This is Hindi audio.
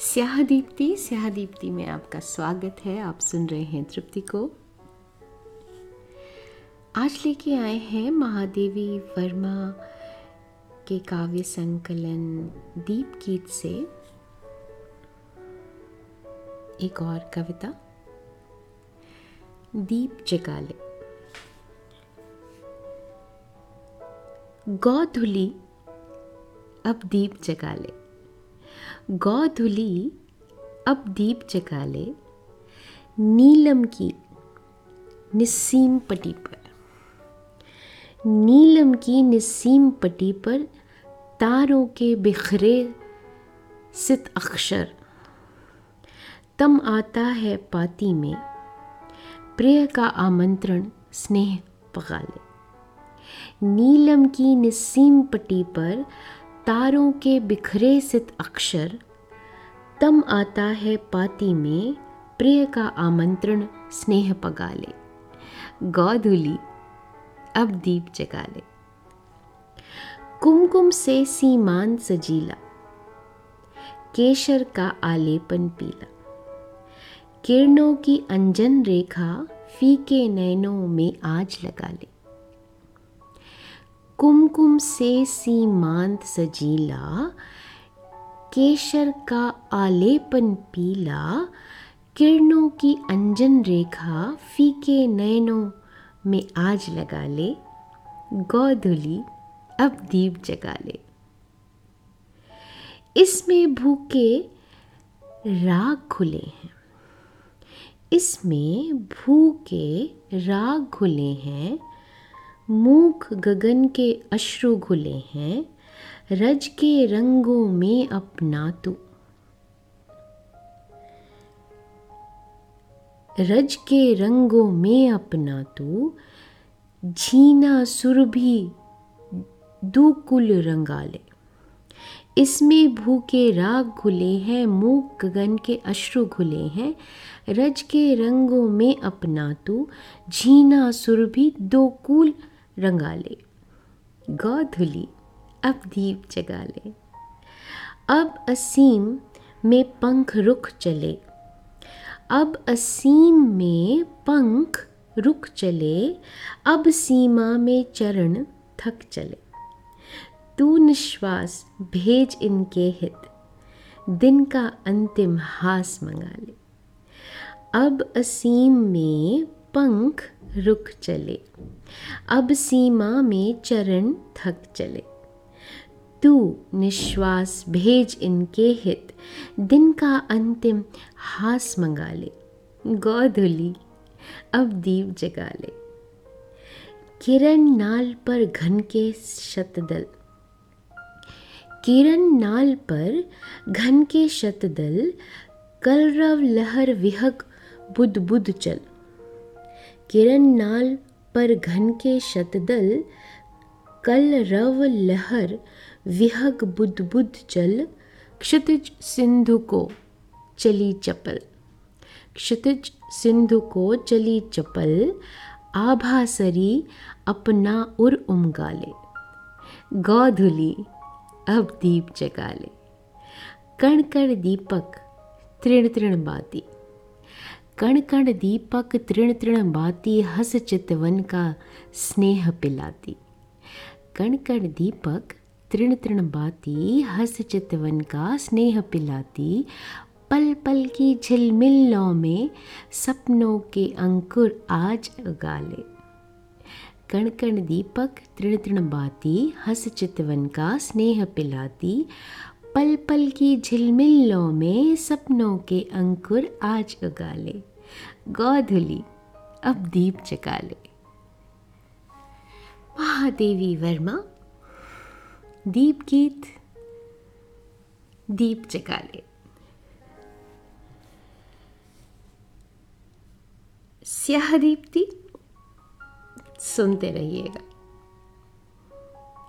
स्याह दीप्ति स्याह दीप्ति में आपका स्वागत है। आप सुन रहे हैं तृप्ति को। आज लेके आए हैं महादेवी वर्मा के काव्य संकलन दीप गीत से। एक और कविता। दीप जगाले। गौधुली अब दीप जगा ले गौधुली अब दीप जगा ले नीलम की निस्सीम पटी पर। नीलम की निस्सीम पटी पर तारों के बिखरे सित अक्षर। तम आता है पाती में, प्रिय का आमंत्रण स्नेह पका ले। नीलम की निस्सीम पटी पर तारों के बिखरे सित अक्षर, तम आता है पाती में प्रिय का आमंत्रण स्नेह पगा ले गौधुली, अब दीप जगा ले कुमकुम से सीमान सजीला, केशर का आलेपन पीला। किरणों की अंजन रेखा फीके नैनों में आज लगा ले। कुमकुम से सीमांत सजीला, केशर का आलेपन पीला, किरणों की अंजन रेखा फीके नयनों में आज लगा ले, गौधुली अब दीप जगा ले। इसमें भूखे राग खुले हैं। इसमें भूखे राग खुले हैं मूक गगन के अश्रु घुले हैं, रज के रंगों में अपना तू। रज के रंगों में अपना तू, झीना सुरभि दुकुल रंगाले। इसमें भूखे राग घुले हैं, मूक गगन के अश्रु घुले हैं, रज के रंगों में अपना तू, झीना सुरभि दो कुल रंगा ले गौधुली अब दीप जगा ले अब असीम में पंख रुख चले। अब असीम में पंख रुक चले। अब सीमा में चरण थक चले। तू निश्वास भेज इनके हित। दिन का अंतिम हास मंगा ले। अब असीम में पंख रुक चले। अब सीमा में चरण थक चले। तू निश्वास भेज इनके हित। दिन का अंतिम हास मंगा ले। गौधुली अब दीप जगा ले। किरण नाल पर घन के शतदल। किरण नाल पर घन के शतदल। कलरव लहर विहक बुद बुद चल। किरण नाल पर घन के शतदल, कल रव लहर, विहग बुद बुद चल क्षितिज सिंधु को चली चपल। क्षितिज सिंधु को चली चपल आभासरी अपना उर उमगाले। गौधुली अब दीप जगा ले कण कण दीपक, तृण तृण बाती। कण कण दीपक तृण तृण बाती हस चितवन का स्नेह पिलाती। कण कण दीपक तृण तृण बाती हस चितवन का स्नेह पिलाती। पल पल की झिलमिलों में सपनों के अंकुर आज उगा ले कण कण दीपक तृण तृण बाती हस चितवन का स्नेह पिलाती। पल पल की झिलमिलों में सपनों के अंकुर आज उगा ले गौधुली, अब दीप जगा ले। महादेवी वर्मा, दीप गीत, दीप जगा ले। स्याह दीप्ति, सुनते रहिएगा।